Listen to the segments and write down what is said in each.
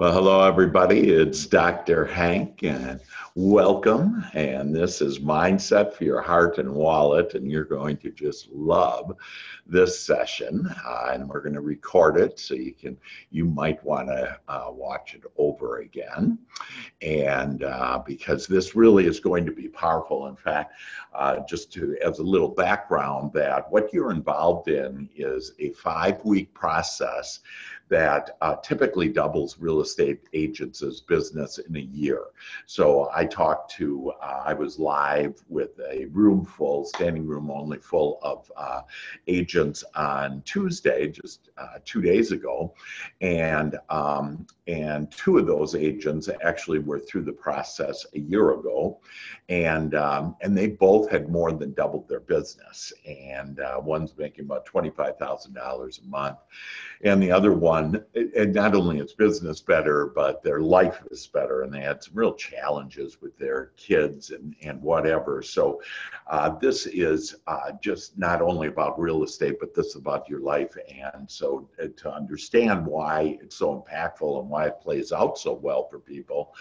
Well, hello, everybody. It's Dr. Hank, and welcome. And this is Mindset for Your Heart and Wallet, and you're going to just love this session. Uh, and we're going to record it so you can, you might want to uh, watch it over again. And uh, because this really is going to be powerful. In fact, uh, just to as a little background, that what you're involved in is a five-week process that uh, typically doubles real estate agents' business in a year. So I talked to, uh, I was live with a room full, standing room only full of uh, agents on Tuesday, just uh, two days ago, and um, and two of those agents actually were through the process a year ago, and um, and they both had more than doubled their business, and uh, one's making about twenty five thousand dollars a month, and the other one, and not only its business better, but their life is better, and they had some real challenges with their kids and and whatever. So, uh, this is uh, just not only about real estate, but this is about your life, and so uh, to understand why it's so impactful and why it plays out so well for people,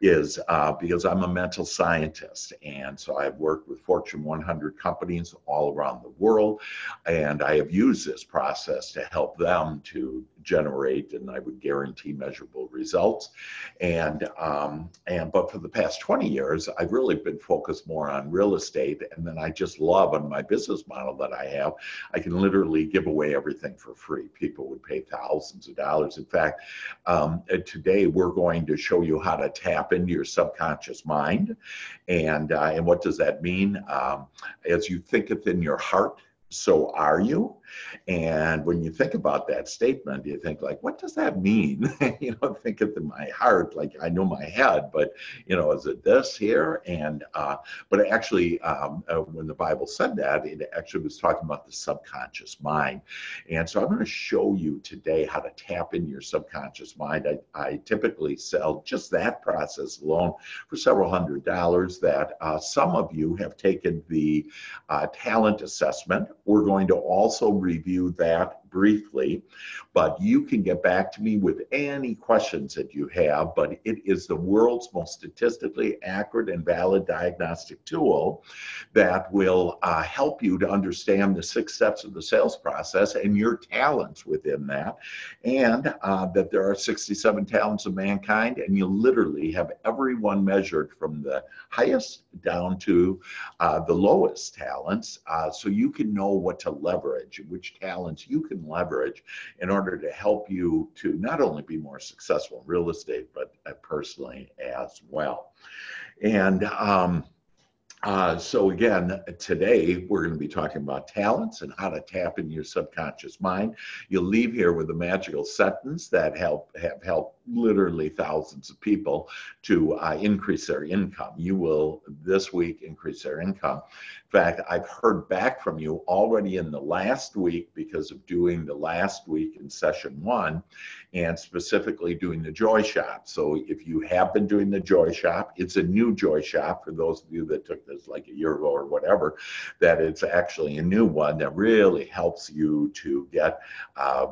is uh, because I'm a mental scientist, and so I've worked with Fortune 100 companies all around the world, and I have used this process to help them to generate and I would guarantee measurable results. And um, and but for the past 20 years, I've really been focused more on real estate. And then I just love on my business model that I have, I can literally give away everything for free. People would pay thousands of dollars. In fact, um, today we're going to show you how to tap into your subconscious mind. And uh, and what does that mean? Um, as you think it in your heart, so are you? And when you think about that statement, you think like, what does that mean? you know, think of in my heart, like I know my head, but you know, is it this here? And uh, but actually, um, uh, when the Bible said that, it actually was talking about the subconscious mind. And so I'm going to show you today how to tap into your subconscious mind. I, I typically sell just that process alone for several hundred dollars. That uh, some of you have taken the uh, talent assessment. We're going to also review that briefly, but you can get back to me with any questions that you have. But it is the world's most statistically accurate and valid diagnostic tool that will uh, help you to understand the six steps of the sales process and your talents within that, and uh, that there are 67 talents of mankind, and you literally have everyone measured from the highest down to uh, the lowest talents, uh, so you can know what to leverage, which talents you can leverage in order to help you to not only be more successful in real estate, but uh, personally as well. And um, uh, so again, today we're going to be talking about talents and how to tap into your subconscious mind. You'll leave here with a magical sentence that help have helped literally thousands of people to uh, increase their income. You will this week increase their income. In fact, I've heard back from you already in the last week because of doing the last week in session one and specifically doing the Joy Shop. So if you have been doing the Joy Shop, it's a new Joy Shop for those of you that took this like a year ago or whatever, that it's actually a new one that really helps you to get uh,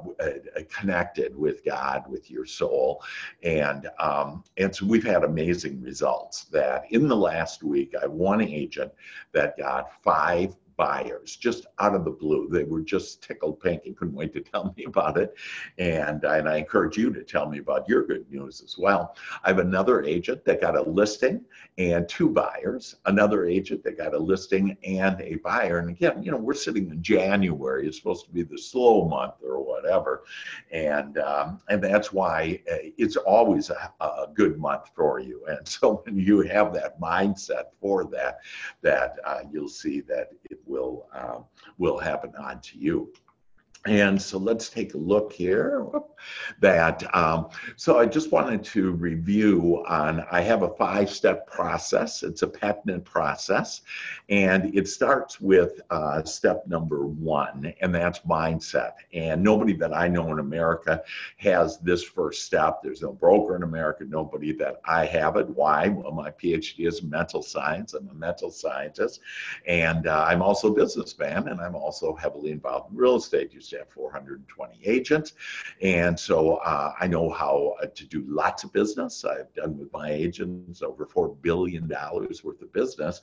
connected with God, with your soul. And, um, and so we've had amazing results that in the last week, I have one agent that got five buyers just out of the blue. They were just tickled pink and couldn't wait to tell me about it. And, and I encourage you to tell me about your good news as well. I have another agent that got a listing and two buyers, another agent that got a listing and a buyer. And again, you know, we're sitting in January. It's supposed to be the slow month or whatever. And, um, and that's why uh, it's always a, a good month for you. And so when you have that mindset for that, that uh, you'll see that it will uh, will happen onto you. And so let's take a look here. That um, so I just wanted to review on. I have a five-step process. It's a patented process, and it starts with uh, step number one, and that's mindset. And nobody that I know in America has this first step. There's no broker in America. Nobody that I have it. Why? Well, my PhD is in mental science. I'm a mental scientist, and uh, I'm also a businessman, and I'm also heavily involved in real estate. You to have 420 agents. And so uh, I know how uh, to do lots of business. I've done with my agents over $4 billion worth of business.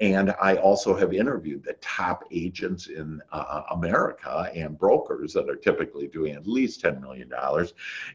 And I also have interviewed the top agents in uh, America and brokers that are typically doing at least $10 million.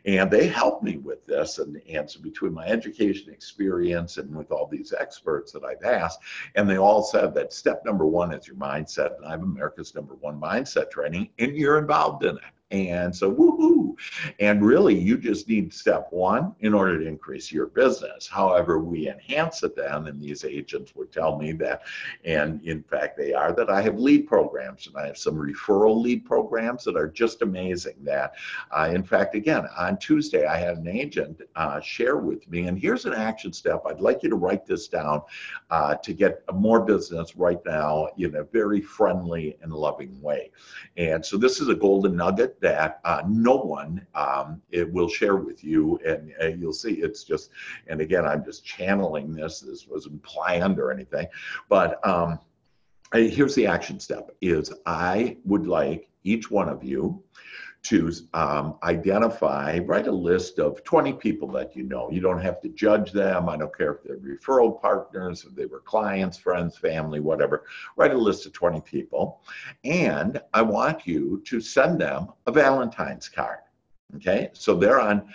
And they help me with this. And, and so between my education experience and with all these experts that I've asked, and they all said that step number one is your mindset. And I have America's number one mindset training, and you're involved in it. And so, woohoo. And really, you just need step one in order to increase your business. However, we enhance it then, and these agents would tell me that, and in fact, they are, that I have lead programs and I have some referral lead programs that are just amazing. That, uh, in fact, again, on Tuesday, I had an agent uh, share with me, and here's an action step. I'd like you to write this down uh, to get more business right now in a very friendly and loving way. And so, this is a golden nugget that uh, no one um, will share with you, and uh, you'll see it's just. And again, I'm just channeling this. This wasn't planned or anything, but um, here's the action step: is I would like each one of you to um, identify, write a list of 20 people that you know. You don't have to judge them. I don't care if they're referral partners, if they were clients, friends, family, whatever. Write a list of 20 people. And I want you to send them a Valentine's card. Okay, so they're on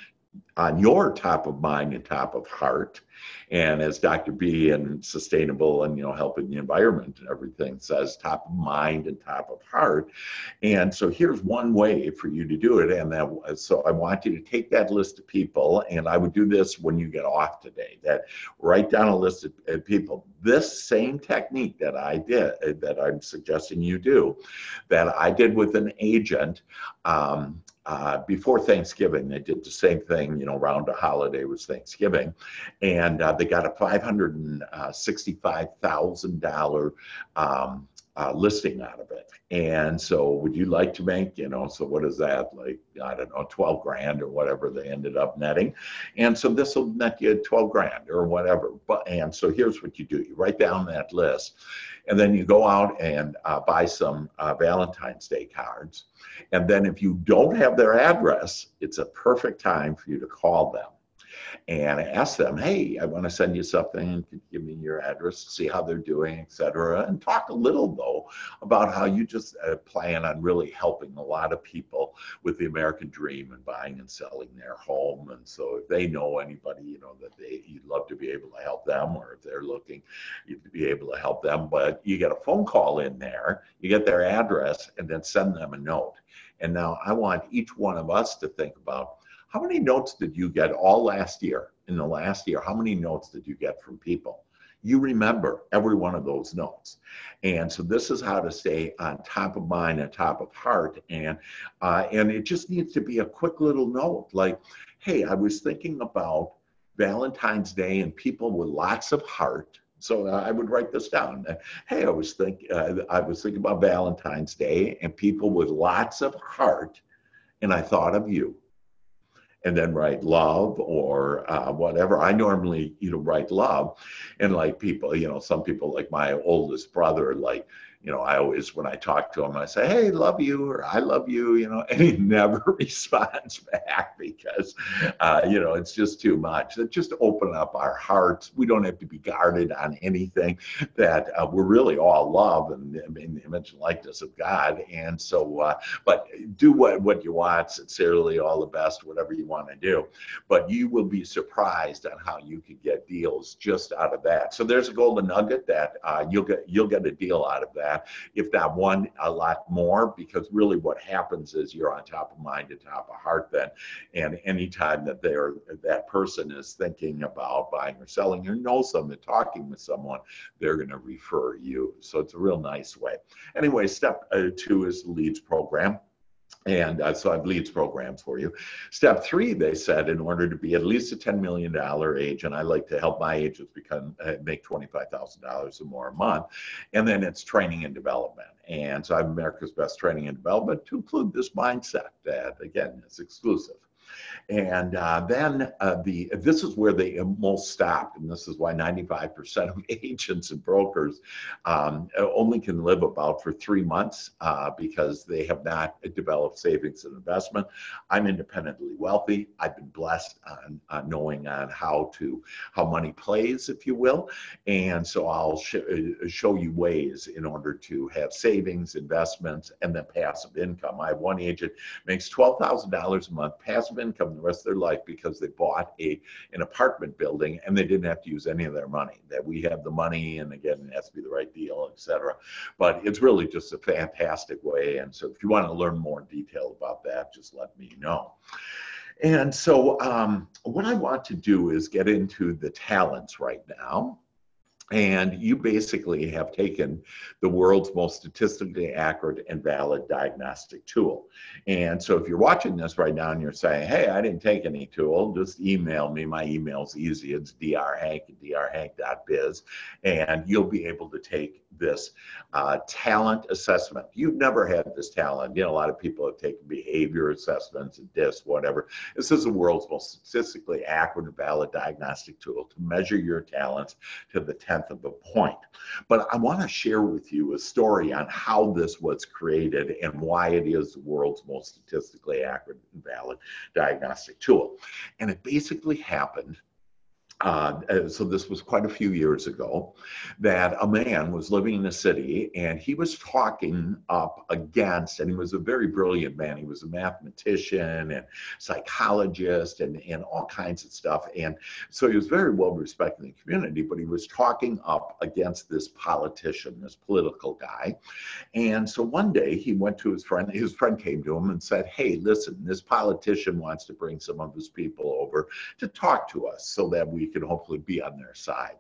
on your top of mind and top of heart. And as Dr. B and sustainable and you know helping the environment and everything says, top of mind and top of heart. And so here's one way for you to do it. And that so I want you to take that list of people, and I would do this when you get off today. That write down a list of people. This same technique that I did, that I'm suggesting you do, that I did with an agent. Um, uh, before Thanksgiving, they did the same thing, you know, around a holiday was Thanksgiving. And uh, they got a $565,000 um, uh, listing out of it. And so, would you like to make, you know, so what is that, like, I don't know, 12 grand or whatever they ended up netting? And so, this will net you 12 grand or whatever. But, and so, here's what you do you write down that list, and then you go out and uh, buy some uh, Valentine's Day cards. And then, if you don't have their address, it's a perfect time for you to call them and ask them, hey, I want to send you something. Could you give me your address to see how they're doing, et cetera. And talk a little, though, about how you just uh, plan on really helping a lot of people with the American dream and buying and selling their home. And so if they know anybody, you know, that they, you'd love to be able to help them, or if they're looking, you'd be able to help them. But you get a phone call in there, you get their address, and then send them a note. And now I want each one of us to think about how many notes did you get all last year? In the last year, how many notes did you get from people? You remember every one of those notes. And so this is how to stay on top of mind and top of heart. And uh, and it just needs to be a quick little note like, hey, I was thinking about Valentine's Day and people with lots of heart. So I would write this down. Hey, I was think uh, I was thinking about Valentine's Day and people with lots of heart, and I thought of you and then write love or uh, whatever. I normally, you know, write love, and like people, you know, some people like my oldest brother, like you know, I always, when I talk to him, I say, hey, love you, or I love you, you know, and he never responds back because, uh, you know, it's just too much. That just open up our hearts. We don't have to be guarded on anything, that uh, we're really all love and in the image and likeness of God. And so, uh, but do what, what you want, sincerely, all the best, whatever you want to do. But you will be surprised on how you could get deals just out of that. So there's a golden nugget that uh, you'll get, you'll get a deal out of that that, if that one, a lot more, because really what happens is you're on top of mind and top of heart then. And anytime that they're that person is thinking about buying or selling or knows someone, talking with someone, they're going to refer you. So it's a real nice way. Anyway, step uh, two is leads program. And uh, so I've leads programs for you. Step three, they said, in order to be at least a $10 million agent, I like to help my agents become uh, make $25,000 or more a month. And then it's training and development. And so I have America's Best Training and Development to include this mindset that, again, is exclusive. And uh, then uh, the this is where they most stopped, and this is why 95% of agents and brokers um, only can live about for three months uh, because they have not developed savings and investment. I'm independently wealthy. I've been blessed on, on knowing on how to how money plays, if you will, and so I'll sh- uh, show you ways in order to have savings, investments, and then passive income. I have one agent makes twelve thousand dollars a month passive income the rest of their life because they bought a an apartment building and they didn't have to use any of their money. That we have the money, and again, it has to be the right deal, etc. But it's really just a fantastic way. And so, if you want to learn more detail about that, just let me know. And so, um, what I want to do is get into the talents right now. And you basically have taken the world's most statistically accurate and valid diagnostic tool. And so if you're watching this right now and you're saying, hey, I didn't take any tool, just email me. My email's easy. It's drhank at drhank.biz. And you'll be able to take this uh, talent assessment. You've never had this talent. You know, a lot of people have taken behavior assessments and whatever. This is the world's most statistically accurate and valid diagnostic tool to measure your talents to the 10th of a point. But I want to share with you a story on how this was created and why it is the world's most statistically accurate and valid diagnostic tool. And it basically happened uh, uh, so this was quite a few years ago, that a man was living in the city and he was talking up against, and he was a very brilliant man. He was a mathematician and psychologist and, and all kinds of stuff. And so he was very well respected in the community, but he was talking up against this politician, this political guy. And so one day he went to his friend, his friend came to him and said, Hey, listen, this politician wants to bring some of his people over to talk to us so that we can hopefully be on their side.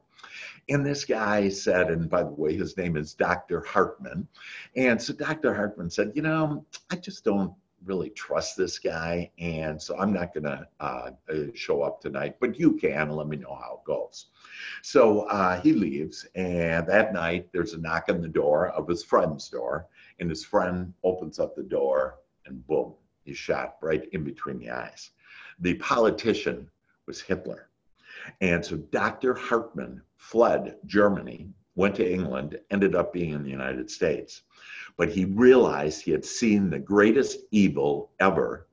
And this guy said, and by the way, his name is Dr. Hartman. And so Dr. Hartman said, You know, I just don't really trust this guy. And so I'm not going to uh, uh, show up tonight, but you can let me know how it goes. So uh, he leaves. And that night, there's a knock on the door of his friend's door. And his friend opens up the door, and boom, he's shot right in between the eyes. The politician was Hitler. And so Dr. Hartman fled Germany, went to England, ended up being in the United States. But he realized he had seen the greatest evil ever.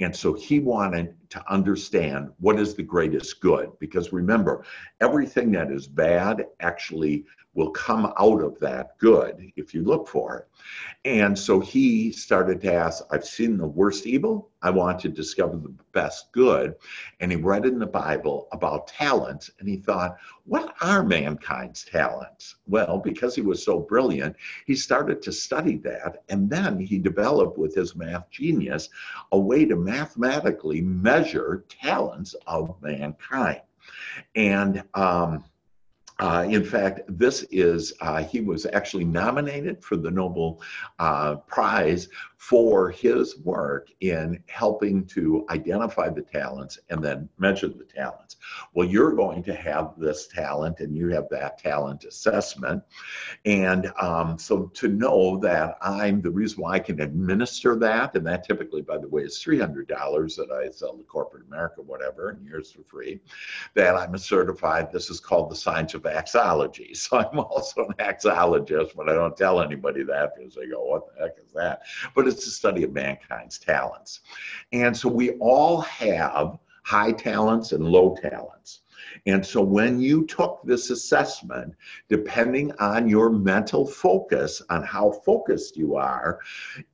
And so he wanted to understand what is the greatest good. Because remember, everything that is bad actually will come out of that good if you look for it. And so he started to ask, I've seen the worst evil. I want to discover the best good. And he read in the Bible about talents and he thought, what are mankind's talents? Well, because he was so brilliant, he started to study that. And then he developed with his math genius a way to mathematically measure talents of mankind. And um, uh, in fact, this is, uh, he was actually nominated for the Nobel uh, Prize for his work in helping to identify the talents and then measure the talents. Well, you're going to have this talent and you have that talent assessment. And um, so to know that I'm the reason why I can administer that, and that typically, by the way, is $300 that I sell to corporate America, whatever, and yours for free, that I'm a certified, this is called the science of axiology. So I'm also an axiologist, but I don't tell anybody that because they go, what the heck is that? But it's a study of mankind's talents. And so we all have high talents and low talents. And so when you took this assessment, depending on your mental focus, on how focused you are,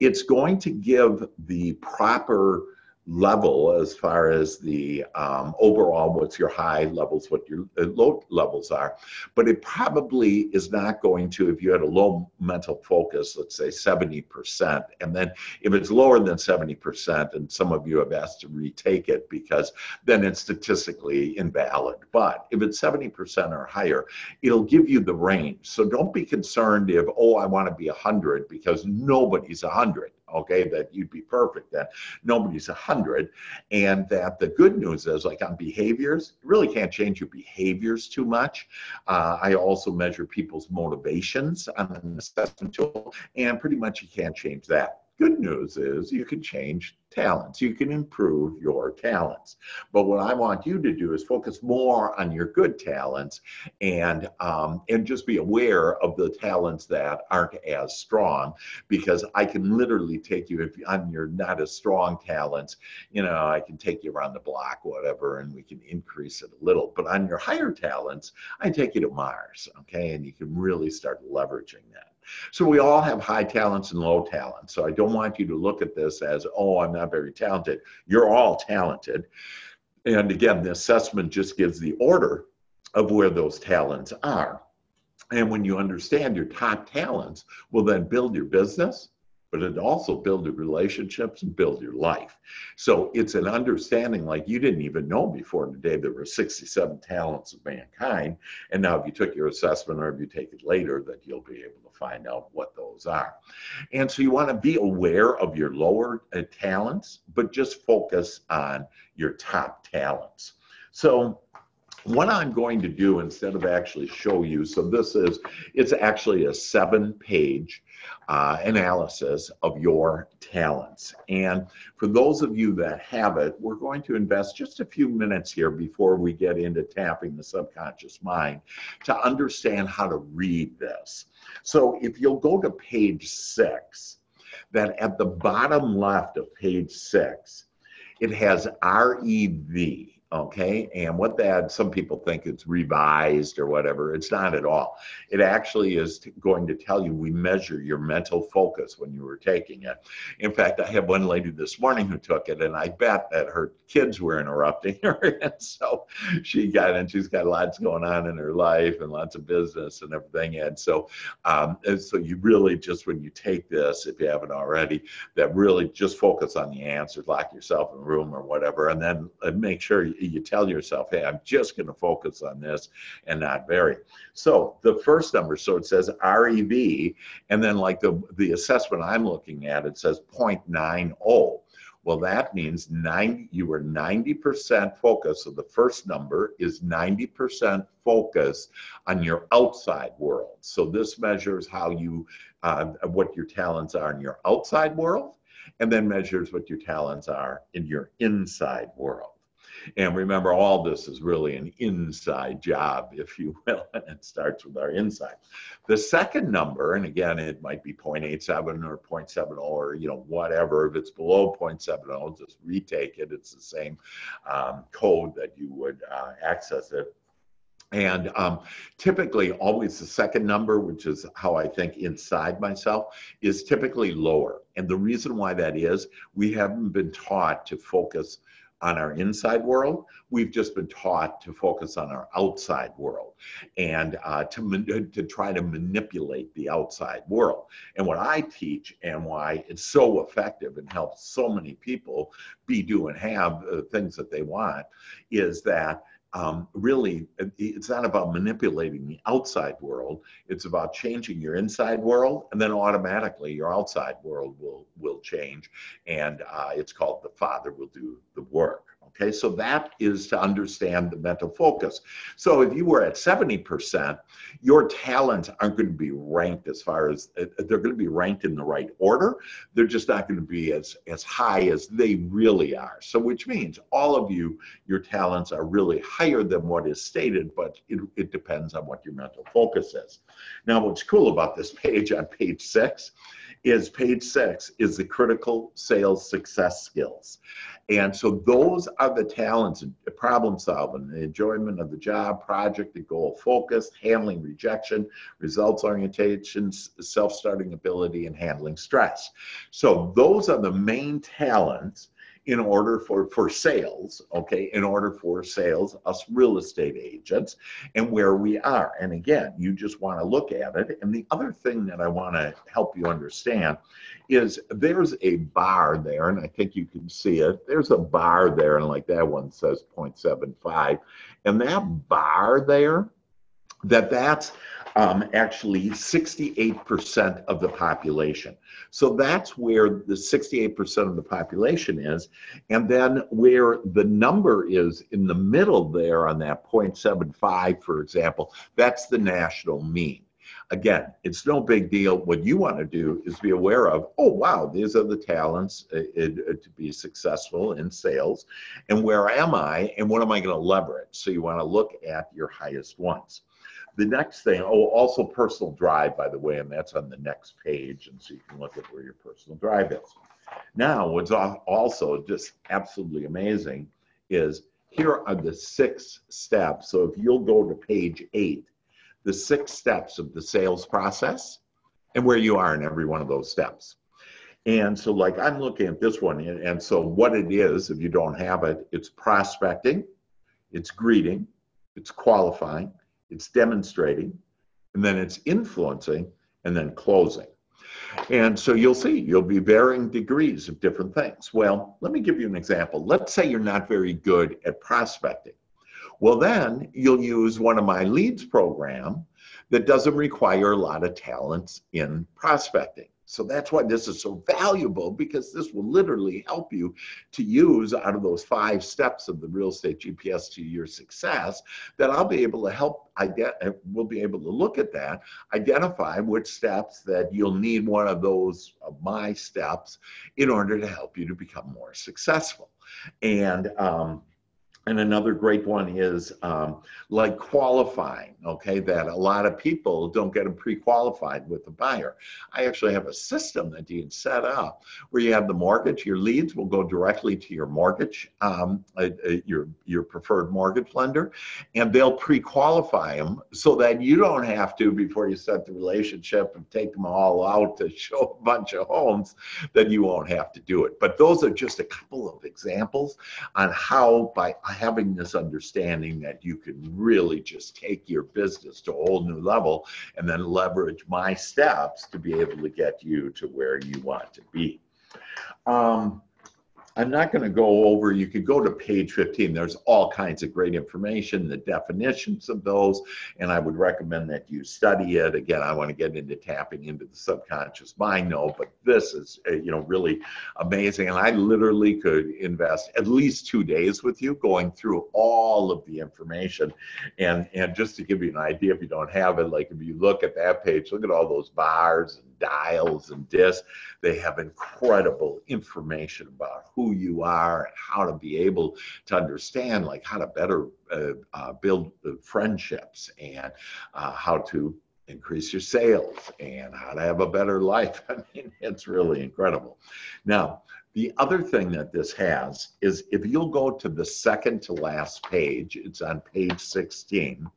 it's going to give the proper level as far as the um, overall what's your high levels what your uh, low levels are. But it probably is not going to if you had a low mental focus let's say 70% and then if it's lower than 70% and some of you have asked to retake it because then it's statistically invalid. But if it's 70% or higher it'll give you the range. So don't be concerned if oh i want to be 100 because nobody's 100 okay, that you'd be perfect, that nobody's 100. And that the good news is, like on behaviors, you really can't change your behaviors too much. Uh, I also measure people's motivations on an assessment tool, and pretty much you can't change that. Good news is you can change talents. You can improve your talents. But what I want you to do is focus more on your good talents and um, and just be aware of the talents that aren't as strong because I can literally take you if on your not as strong talents, you know, I can take you around the block, whatever, and we can increase it a little. But on your higher talents, I take you to Mars, okay, and you can really start leveraging that. So we all have high talents and low talents. So I don't want you to look at this as, oh, I'm not very talented. You're all talented. And again, the assessment just gives the order of where those talents are. And when you understand your top talents, will then build your business, but it also build your relationships and build your life. So it's an understanding like you didn't even know before today there were 67 talents of mankind. And now if you took your assessment or if you take it later, that you'll be able find out what those are. And so you want to be aware of your lower uh, talents, but just focus on your top talents. So what I'm going to do instead of actually show you, so this is, it's actually a seven page uh, analysis of your talents. And for those of you that have it, we're going to invest just a few minutes here before we get into tapping the subconscious mind to understand how to read this. So if you'll go to page six, that at the bottom left of page six, it has REV okay? And what that some people think it's revised or whatever it's not at all. It actually is going to tell you we measure your mental focus when you were taking it. In fact i have one lady this morning who took it and i bet that her kids were interrupting her and so she got and she's got lots going on in her life and lots of business and everything and so um, and so you really just when you take this if you haven't already that really just focus on the answers lock yourself in a room or whatever and then make sure you you tell yourself, hey, I'm just going to focus on this and not vary. So the first number, so it says REV, and then like the, the assessment I'm looking at, it says 0.90. Well, that means 90, you were 90% focused. So the first number is 90% focus on your outside world. So this measures how you, uh, what your talents are in your outside world, and then measures what your talents are in your inside world. And remember, all this is really an inside job, if you will, and it starts with our inside. The second number, and again, it might be 0.87 or 0.70 or, you know, whatever. If it's below 0.70, just retake it. It's the same um, code that you would uh, access it. And um, typically, always the second number, which is how I think inside myself, is typically lower. And the reason why that is, we haven't been taught to focus on our inside world. We've just been taught to focus on our outside world and uh, to, to try to manipulate the outside world. And what I teach and why it's so effective and helps so many people be, do, and have uh, things that they want is that um, really it's not about manipulating the outside world it's about changing your inside world and then automatically your outside world will will change and uh, it's called the father will do the work Okay, so that is to understand the mental focus. So if you were at 70%, your talents aren't going to be ranked as far as uh, they're going to be ranked in the right order. They're just not going to be as, as high as they really are. So, which means all of you, your talents are really higher than what is stated, but it, it depends on what your mental focus is. Now, what's cool about this page on page six is page six is the critical sales success skills. And so those are the talents, problem solving, the enjoyment of the job, project and goal focus, handling rejection, results orientation, self-starting ability, and handling stress. So those are the main talents in order for, for sales, okay, in order for sales, us real estate agents, and where we are. And again, you just want to look at it. And the other thing that I want to help you understand is there's a bar there, and I think you can see it. There's a bar there, and like that one says 0.75. And that bar there, that that's um, actually 68% of the population. So that's where the 68% of the population is. And then where the number is in the middle there on that 0.75, for example, that's the national mean. Again, it's no big deal. What you want to do is be aware of, oh, wow, these are the talents uh, uh, to be successful in sales. And where am I? And what am I going to leverage? So you want to look at your highest ones. The next thing, oh, also personal drive, by the way, and that's on the next page. And so you can look at where your personal drive is. Now, what's also just absolutely amazing is here are the six steps. So if you'll go to page eight, the six steps of the sales process and where you are in every one of those steps. And so, like, I'm looking at this one, and so what it is, if you don't have it, it's prospecting, it's greeting, it's qualifying, it's demonstrating, and then it's influencing, and then closing. And so you'll see, you'll be varying degrees of different things. Well, let me give you an example. Let's say you're not very good at prospecting. Well, then you'll use one of my leads program that doesn't require a lot of talents in prospecting. So that's why this is so valuable because this will literally help you to use out of those five steps of the real estate GPS to your success that I'll be able to help we'll be able to look at that, identify which steps that you'll need one of those of my steps in order to help you to become more successful. And um, and another great one is um, like qualifying, okay, that a lot of people don't get them pre qualified with the buyer. I actually have a system that you can set up where you have the mortgage, your leads will go directly to your mortgage, um, uh, uh, your, your preferred mortgage lender, and they'll pre qualify them so that you don't have to, before you set the relationship and take them all out to show a bunch of homes, that you won't have to do it. But those are just a couple of examples on how by having this understanding that you can really just take your business to a whole new level and then leverage my steps to be able to get you to where you want to be. Um, I'm not going to go over, you could go to page 15. There's all kinds of great information, the definitions of those, and I would recommend that you study it. Again, I want to get into tapping into the subconscious mind, no, but this is, uh, you know, really amazing. And I literally could invest at least two days with you going through all of the information. And, and just to give you an idea, if you don't have it, like if you look at that page, look at all those bars and dials and discs. They have incredible information about who you are and how to be able to understand, like how to better uh, uh, build uh, friendships and uh, how to increase your sales and how to have a better life. I mean, it's really incredible. Now, the other thing that this has is if you'll go to the second to last page, it's on page 16,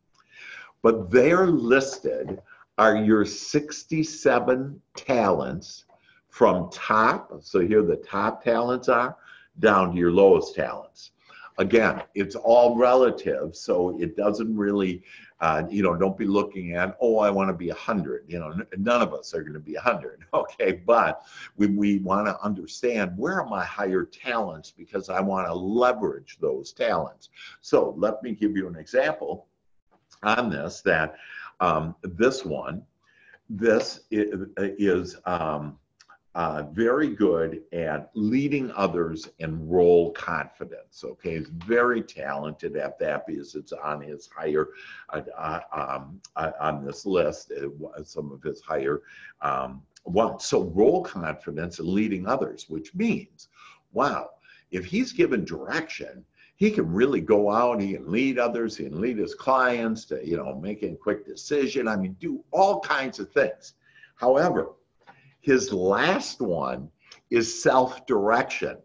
but they're listed are your 67 talents from top, so here the top talents are, down to your lowest talents. Again, it's all relative, so it doesn't really, uh, you know, don't be looking at, oh, I want to be 100. You know, none of us are going to be 100, okay? But we, we want to understand where are my higher talents because I want to leverage those talents. So let me give you an example on this that um, this one, this is, um, uh, very good at leading others and role confidence. Okay, he's very talented at that because it's on his higher, uh, uh um, uh, on this list, uh, some of his higher um, ones. So role confidence and leading others, which means, wow, if he's given direction, he can really go out, he can lead others, he can lead his clients to, you know, making quick decision. I mean, do all kinds of things. However, his last one is self direction,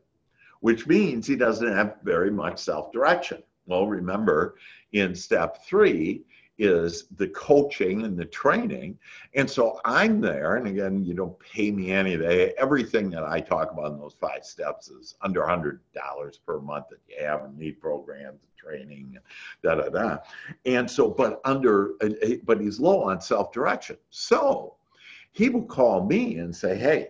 which means he doesn't have very much self direction. Well, remember in step three, is the coaching and the training. And so I'm there, and again, you don't pay me any of that. Everything that I talk about in those five steps is under $100 per month that you have and need programs and training, da da da. And so, but under, eh, eh, but he's low on self direction. So he will call me and say, hey,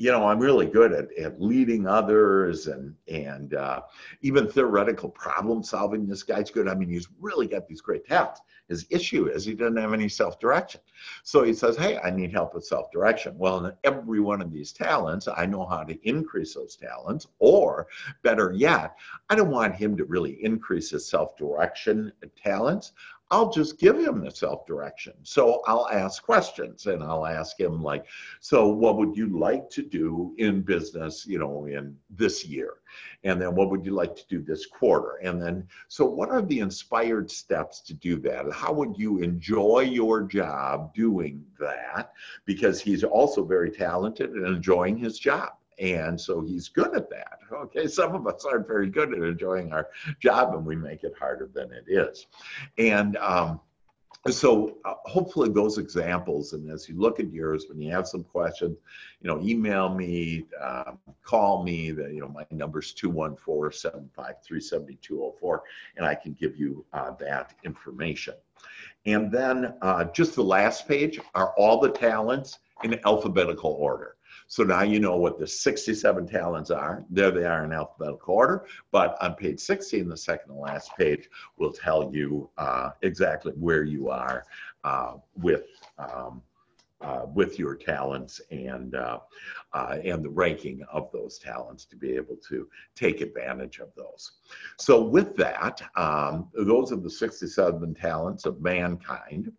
you know, I'm really good at, at leading others and and uh, even theoretical problem solving. This guy's good. I mean, he's really got these great talents. His issue is he doesn't have any self direction. So he says, Hey, I need help with self direction. Well, in every one of these talents, I know how to increase those talents, or better yet, I don't want him to really increase his self direction talents. I'll just give him the self direction. So I'll ask questions and I'll ask him, like, so what would you like to do in business, you know, in this year? And then what would you like to do this quarter? And then, so what are the inspired steps to do that? How would you enjoy your job doing that? Because he's also very talented and enjoying his job. And so he's good at that. Okay, some of us aren't very good at enjoying our job and we make it harder than it is. And um, so uh, hopefully those examples, and as you look at yours, when you have some questions, you know, email me, uh, call me. The, you know, my number is 214-753-7204, and I can give you uh, that information. And then uh, just the last page are all the talents in alphabetical order. So now you know what the 67 talents are. There they are in alphabetical order. But on page 16, the second to last page, will tell you uh, exactly where you are uh, with um, uh, with your talents and uh, uh, and the ranking of those talents to be able to take advantage of those. So with that, um, those are the 67 talents of mankind.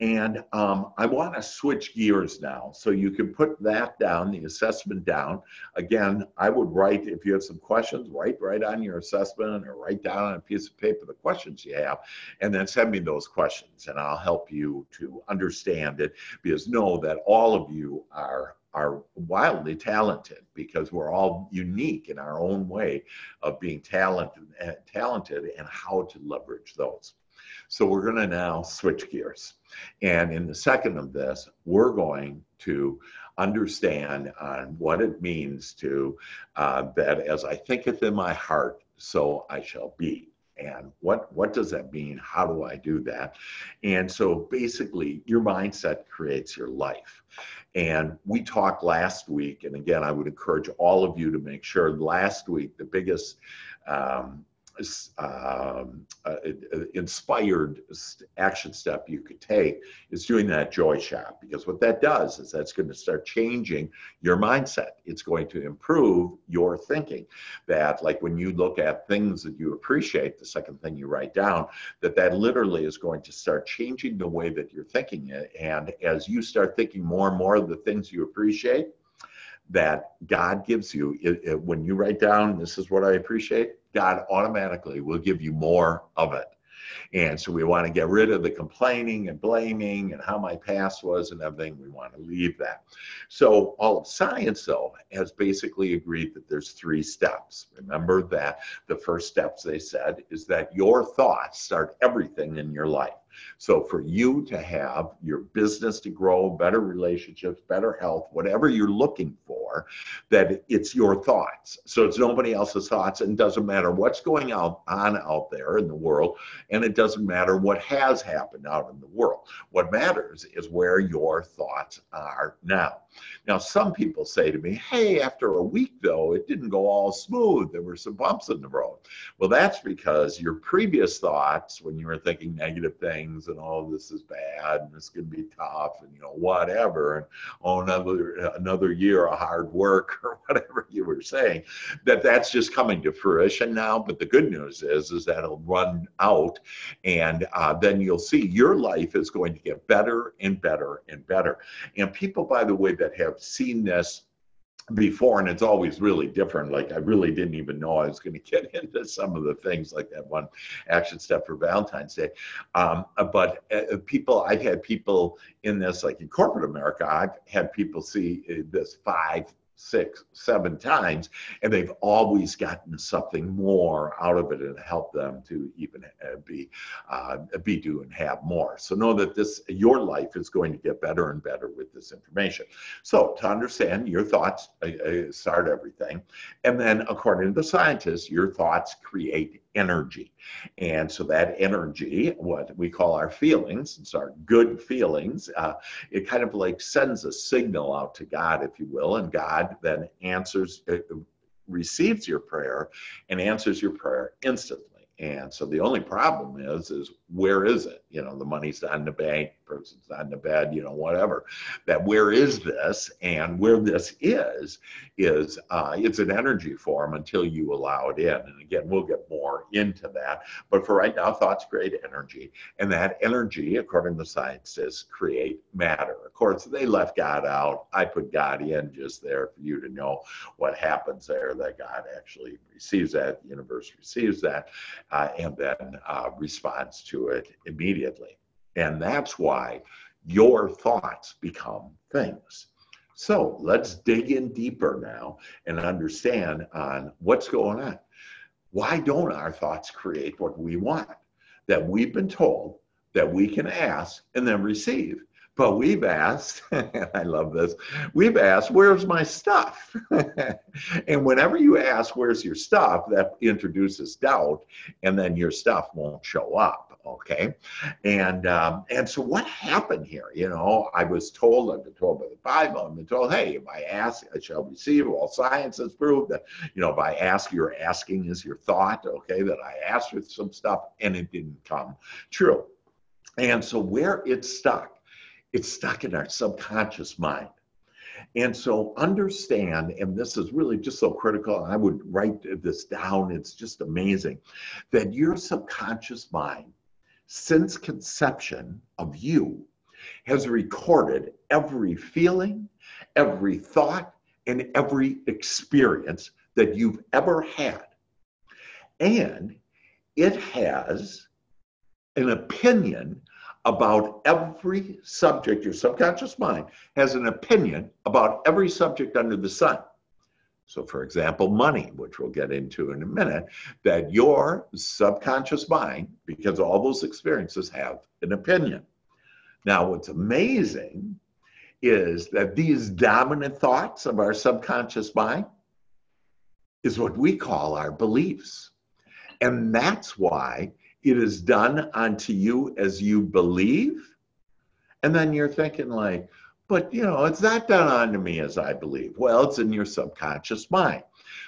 And um, I want to switch gears now. So you can put that down, the assessment down. Again, I would write, if you have some questions, write right on your assessment or write down on a piece of paper the questions you have, and then send me those questions and I'll help you to understand it because know that all of you are are wildly talented because we're all unique in our own way of being talented, talented and how to leverage those. So we're going to now switch gears. And in the second of this, we're going to understand on what it means to uh, that as I thinketh in my heart, so I shall be and what what does that mean how do i do that and so basically your mindset creates your life and we talked last week and again i would encourage all of you to make sure last week the biggest um, um, uh, inspired action step you could take is doing that joy shop because what that does is that's going to start changing your mindset. It's going to improve your thinking that like when you look at things that you appreciate the second thing you write down that that literally is going to start changing the way that you're thinking it. And as you start thinking more and more of the things you appreciate that God gives you. It, it, when you write down, this is what I appreciate, God automatically will give you more of it. And so we want to get rid of the complaining and blaming and how my past was and everything. We want to leave that. So all of science, though, has basically agreed that there's three steps. Remember that the first steps they said is that your thoughts start everything in your life. So for you to have your business to grow, better relationships, better health, whatever you're looking for, that it's your thoughts. So it's nobody else's thoughts and doesn't matter what's going on out there in the world and it doesn't matter what has happened out in the world. What matters is where your thoughts are now. Now, some people say to me, hey, after a week though, it didn't go all smooth. There were some bumps in the road. Well, that's because your previous thoughts, when you were thinking negative things and oh, this is bad and it's going to be tough and you know whatever and oh, another another year of hard work or whatever you were saying, that that's just coming to fruition now. But the good news is, is that it'll run out, and uh, then you'll see your life is going to get better and better and better. And people, by the way, that have seen this before and it's always really different like i really didn't even know i was going to get into some of the things like that one action step for valentine's day. Um, but uh, people i've had people in this like in corporate america i've had people see uh, this five six, seven times, and they've always gotten something more out of it and helped them to even uh, be uh, be do and have more. So know that this your life is going to get better and better with this information. So to understand your thoughts uh, uh start everything, and then according to the scientists, your thoughts create energy. And so that energy, what we call our feelings, it's our good feelings, uh, it kind of like sends a signal out to God, if you will, and God then answers, uh, receives your prayer and answers your prayer instantly. And so the only problem is, is where is it? You know, the money's not in the bank, person's not in the bed, you know, whatever. That where is this? And where this is, is uh, it's an energy form until you allow it in. And again, we'll get more into that. But for right now, thoughts create energy. And that energy, according to scientists, create matter. Of course, they left God out. I put God in just there for you to know what happens there, that God actually receives that, the universe receives that, uh, and then uh, responds to it immediately. And that's why your thoughts become things. So let's dig in deeper now and understand on what's going on. Why don't our thoughts create what we want? That we've been told that we can ask and then receive. But we've asked, I love this, we've asked, where's my stuff? and whenever you ask, where's your stuff, that introduces doubt, and then your stuff won't show up. Okay. And um, and so what happened here? You know, I was told, I've been told by the Bible, I've been told, hey, if I ask, I shall receive. All science has proved that, you know, if I ask, your asking is your thought. Okay, that I asked for some stuff and it didn't come true. And so where it's stuck it's stuck in our subconscious mind. And so understand, and this is really just so critical, I would write this down, it's just amazing, that your subconscious mind, since conception of you, has recorded every feeling, every thought, and every experience that you've ever had. And it has an opinion about every subject. Your subconscious mind has an opinion about every subject under the sun. So, for example, money, which we'll get into in a minute, that your subconscious mind, because all those experiences have an opinion. Now, what's amazing is that these dominant thoughts of our subconscious mind is what we call our beliefs. And that's why it is done unto you as you believe. And then you're thinking, like, but you know, it's not done unto me as I believe. Well, it's in your subconscious mind.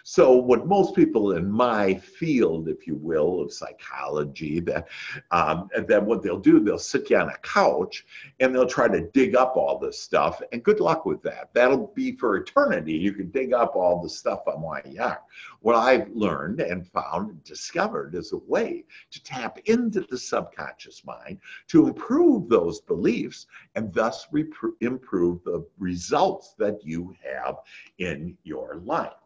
So, what most people in my field, if you will, of psychology, that um, that what they'll do, they'll sit you on a couch and they'll try to dig up all this stuff. And good luck with that. That'll be for eternity. You can dig up all the stuff on why you are. What I've learned and found and discovered is a way to tap into the subconscious mind to improve those beliefs and thus improve the results that you have in your life.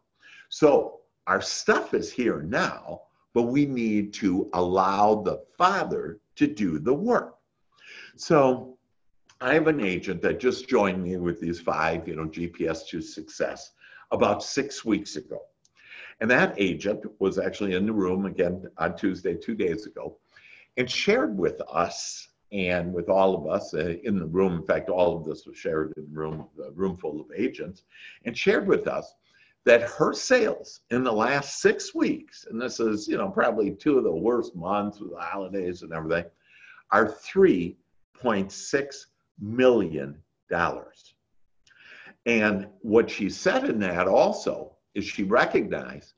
So our stuff is here now, but we need to allow the Father to do the work. So I have an agent that just joined me with these five, you know, GPS to success about six weeks ago. And that agent was actually in the room again on Tuesday, two days ago, and shared with us and with all of us uh, in the room. In fact, all of this was shared in the room, a room full of agents, and shared with us that her sales in the last six weeks, and this is, you know, probably two of the worst months with the holidays and everything, are $3.6 million. And what she said in that also is she recognized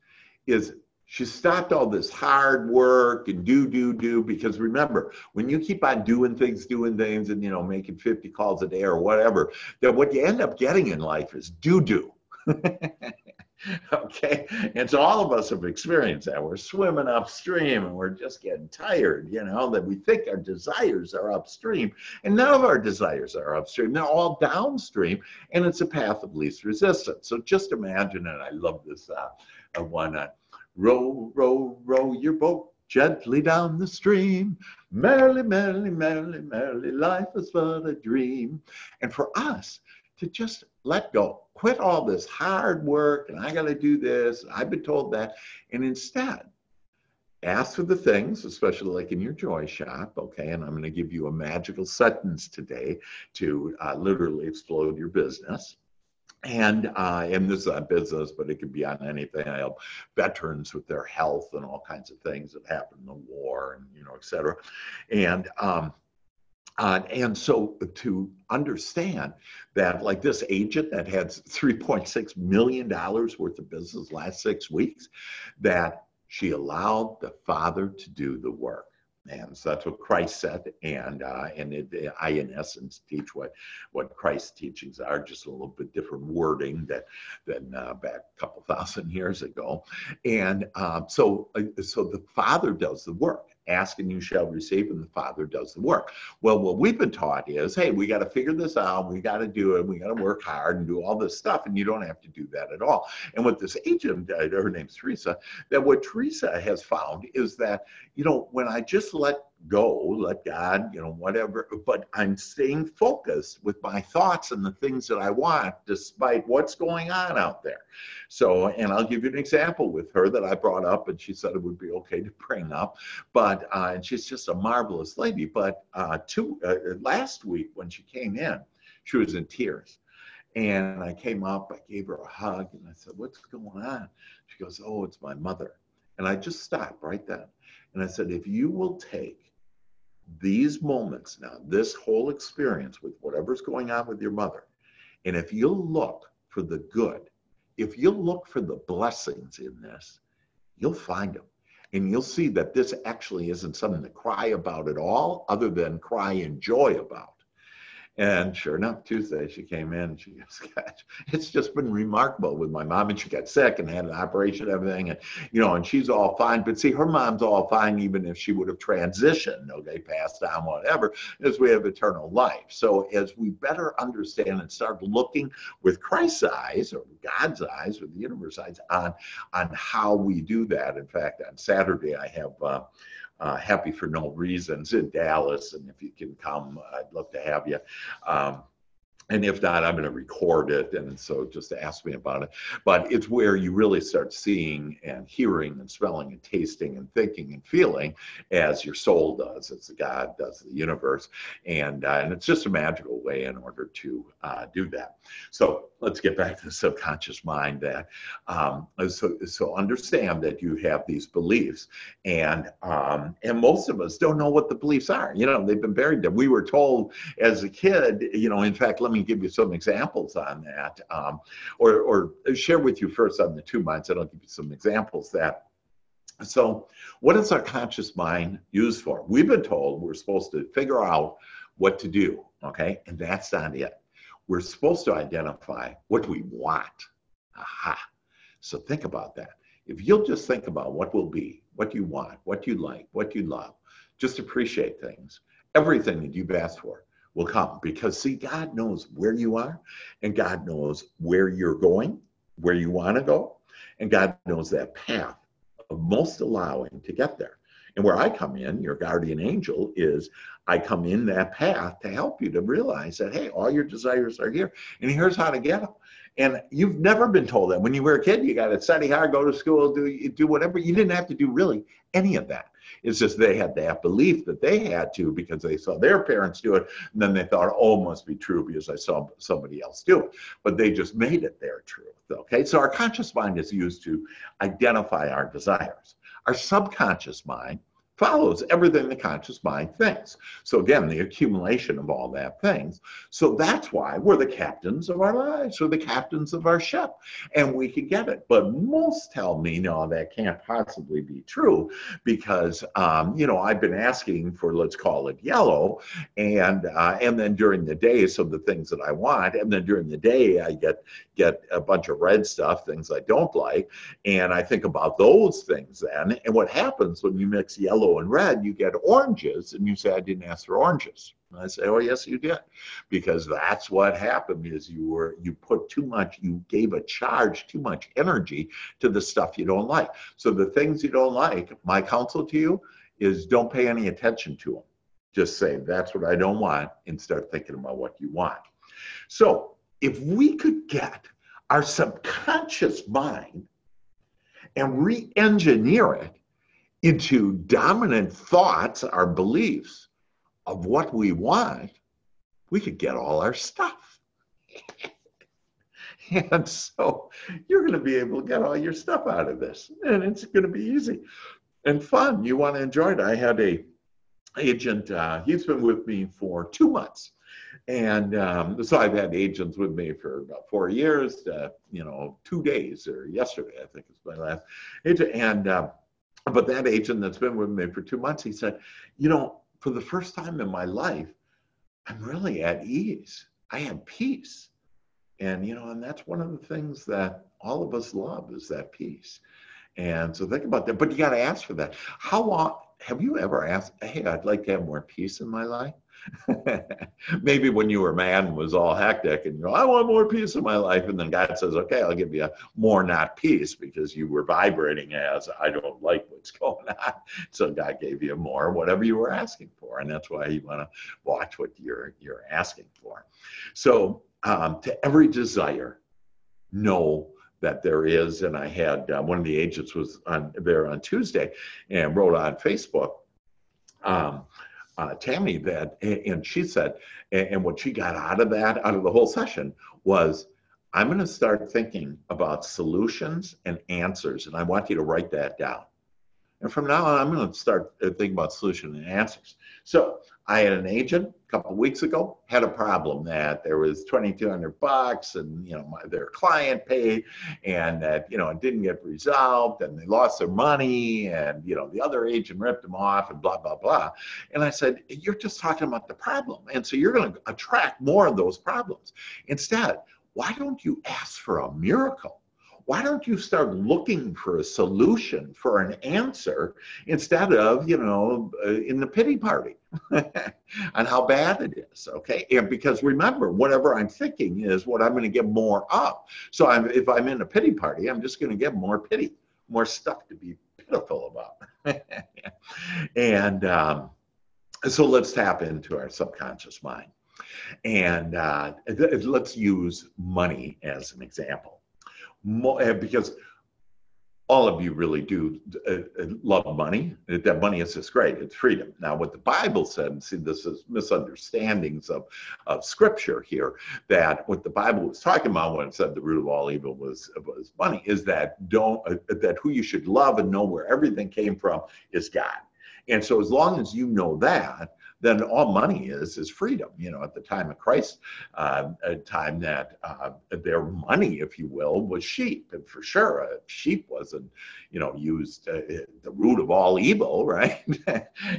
is she stopped all this hard work and do do do because remember when you keep on doing things doing things and you know making 50 calls a day or whatever that what you end up getting in life is do do okay? And so all of us have experienced that. We're swimming upstream and we're just getting tired you know that we think our desires are upstream. And none of our desires are upstream. They're all downstream and it's a path of least resistance. So just imagine and i love this uh, uh one uh, row row row your boat gently down the stream. Merrily merrily merrily merrily life is but a dream. And for us to just let go quit all this hard work and I got to do this. I've been told that. And instead, ask for the things, especially like in your joy shop, okay? And I'm going to give you a magical sentence today to uh, literally explode your business. And uh, and this is on business, but it could be on anything. I help veterans with their health and all kinds of things that happen in the war and you know, et cetera. And um, uh, and so to understand that, like this agent that had $3.6 million worth of business last six weeks, that she allowed the father to do the work. And so that's what Christ said, and uh, and it, I, in essence, teach what what Christ's teachings are, just a little bit different wording that than uh, back a couple thousand years ago. And um, so uh, so the Father does the work ask and you shall receive, and the Father does the work. Well, what we've been taught is, hey, we got to figure this out, we got to do it, we got to work hard and do all this stuff, and you don't have to do that at all. And what this agent, uh, her name's Teresa, that what Teresa has found is that, you know, when I just let go, let God, you know, whatever. But I'm staying focused with my thoughts and the things that I want, despite what's going on out there. So, and I'll give you an example with her that I brought up, and she said it would be okay to bring up. But uh, and she's just a marvelous lady. But uh, two uh, last week when she came in, she was in tears. And I came up, I gave her a hug, and I said, What's going on? She goes, Oh, it's my mother. And I just stopped right then. And I said, If you will take these moments now, this whole experience with whatever's going on with your mother, and if you'll look for the good, if you'll look for the blessings in this, you'll find them. And you'll see that this actually isn't something to cry about at all, other than cry in joy about. And sure enough, Tuesday she came in and she goes, Gosh, it's just been remarkable with my mom. And she got sick and had an operation and everything. And, you know, and she's all fine. But see, her mom's all fine even if she would have transitioned, okay, passed on, whatever, as we have eternal life. So as we better understand and start looking with Christ's eyes or God's eyes or the universe eyes on, on how we do that. In fact, on Saturday, I have. Uh, uh, Happy for No Reasons in Dallas. And if you can come, I'd love to have you. Um, and if not, I'm going to record it. And so just ask me about it. But it's where you really start seeing and hearing and smelling and tasting and thinking and feeling as your soul does, as God does the universe. And, uh, and it's just a magical way in order to uh, do that. So let's get back to the subconscious mind that um, so, so understand that you have these beliefs and um, and most of us don't know what the beliefs are you know they've been buried there we were told as a kid you know in fact let me give you some examples on that um, or, or share with you first on the two minds and i'll give you some examples that so what is our conscious mind used for we've been told we're supposed to figure out what to do okay and that's not it we're supposed to identify what we want. Aha. So think about that. If you'll just think about what will be, what you want, what you like, what you love, just appreciate things. Everything that you've asked for will come because see, God knows where you are and God knows where you're going, where you want to go, and God knows that path of most allowing to get there. And where I come in, your guardian angel, is I come in that path to help you to realize that, hey, all your desires are here, and here's how to get them. And you've never been told that. When you were a kid, you got to study hard, go to school, do do whatever. You didn't have to do really any of that. It's just they had that belief that they had to because they saw their parents do it, and then they thought, oh, must be true because I saw somebody else do it. But they just made it their truth. Okay, so our conscious mind is used to identify our desires. Our subconscious mind follows everything the conscious mind thinks. So again, the accumulation of all that things. So that's why we're the captains of our lives, we're the captains of our ship, and we can get it. But most tell me, no, that can't possibly be true because, um, you know, I've been asking for, let's call it yellow, and uh, and then during the day, some of the things that I want, and then during the day, I get get a bunch of red stuff, things I don't like, and I think about those things then. And what happens when you mix yellow yellow and red, you get oranges. And you say, I didn't ask for oranges. And I say, oh, yes, you did. Because that's what happened is you were, you put too much, you gave a charge, too much energy to the stuff you don't like. So the things you don't like, my counsel to you is don't pay any attention to them. Just say, that's what I don't want and start thinking about what you want. So if we could get our subconscious mind and re-engineer it into dominant thoughts, our beliefs of what we want, we could get all our stuff. and so you're going to be able to get all your stuff out of this, and it's going to be easy and fun. You want to enjoy it. I had a agent. Uh, he's been with me for two months. And um, so I've had agents with me for about four years, uh, you know, two days or yesterday, I think is my last agent. And uh, but that agent that's been with me for two months, he said, you know, for the first time in my life, I'm really at ease. I have peace. And, you know, and that's one of the things that all of us love is that peace. And so think about that. But you got to ask for that. How long have you ever asked, hey, I'd like to have more peace in my life? Maybe when you were man was all hectic and you're, I want more peace in my life. And then God says, okay, I'll give you a more, not peace, because you were vibrating as I don't like what's going on. So God gave you more, whatever you were asking for. And that's why you want to watch what you're you're asking for. So um, to every desire, know that there is. And I had uh, one of the agents was on there on Tuesday and wrote on Facebook. Um, uh, Tammy that, and she said, and what she got out of that, out of the whole session, was I'm going to start thinking about solutions and answers, and I want you to write that down. And from now on, I'm going to start uh, thinking about solutions and answers. So I had an agent a couple weeks ago had a problem that there was 2200 bucks and you know my, their client paid and that you know it didn't get resolved and they lost their money and you know the other agent ripped them off and blah blah blah. And i said you're just talking about the problem. And so you're going to attract more of those problems. Instead why don't you ask for a miracle why don't you start looking for a solution for an answer instead of you know uh, in the pity party on how bad it is okay? And because remember whatever i'm thinking is what i'm going to get more of. So I'm, if i'm in a pity party i'm just going to get more pity more stuff to be pitiful about. And um, so let's tap into our subconscious mind. And uh, let's use money as an example because all of you really do uh, uh, love money. That money is just great. It's freedom. Now, what the Bible said, see, this is misunderstandings of, of scripture here, that what the Bible was talking about when it said the root of all evil was, was money, is that don't, uh, that who you should love and know where everything came from is God. And so as long as you know that, then all money is is freedom. You know, at the time of Christ, uh, a time that uh, their money, if you will, was sheep, and for sure, a sheep wasn't, you know, used uh, the root of all evil, right?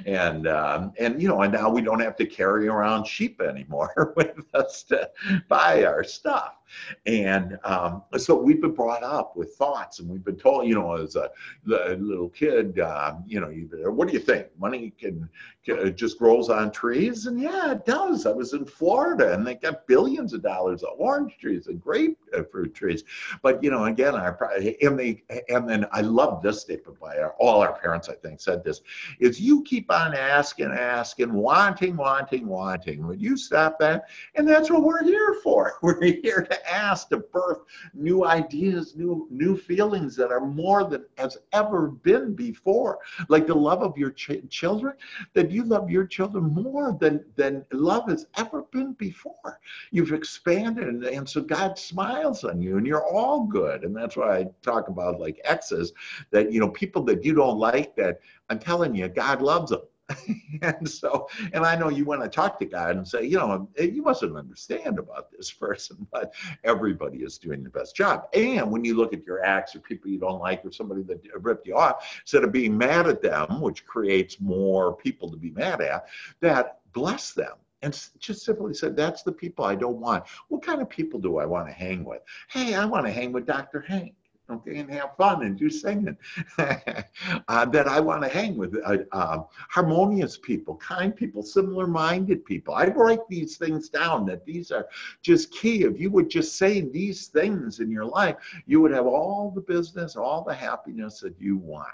and um, and you know, and now we don't have to carry around sheep anymore with us to buy our stuff. And um, so we've been brought up with thoughts, and we've been told, you know, as a, little kid, uh, you know, you, what do you think? Money can, can just grows on trees, and yeah, it does. I was in Florida, and they got billions of dollars of orange trees and grapefruit trees. But you know, again, our and they and then I love this statement by our, all our parents. I think said this: is you keep on asking, asking, wanting, wanting, wanting. Would you stop that? And that's what we're here for. We're here to ask to birth new ideas, new new feelings that are more than has ever been before. Like the love of your ch- children, that you love your children more than than love has ever been before. You've expanded, and, and so God smiles on you, and you're all good. And that's why I talk about like exes, that you know people that you don't like. That I'm telling you, God loves them and so, and I know you want to talk to God and say, you know, eh, you mustn't understand about this person, but everybody is doing the best job. And when you look at your acts or people you don't like or somebody that ripped you off, instead of being mad at them, which creates more people to be mad at, that bless them and just simply said, That's the people I don't want. What kind of people do I want to hang with? Hey, I want to hang with Dr. Hank okay, and have fun and do singing. uh, that I want to hang with uh, uh, harmonious people, kind people, similar minded people. I write these things down that these are just key. If you would just say these things in your life, you would have all the business, all the happiness that you want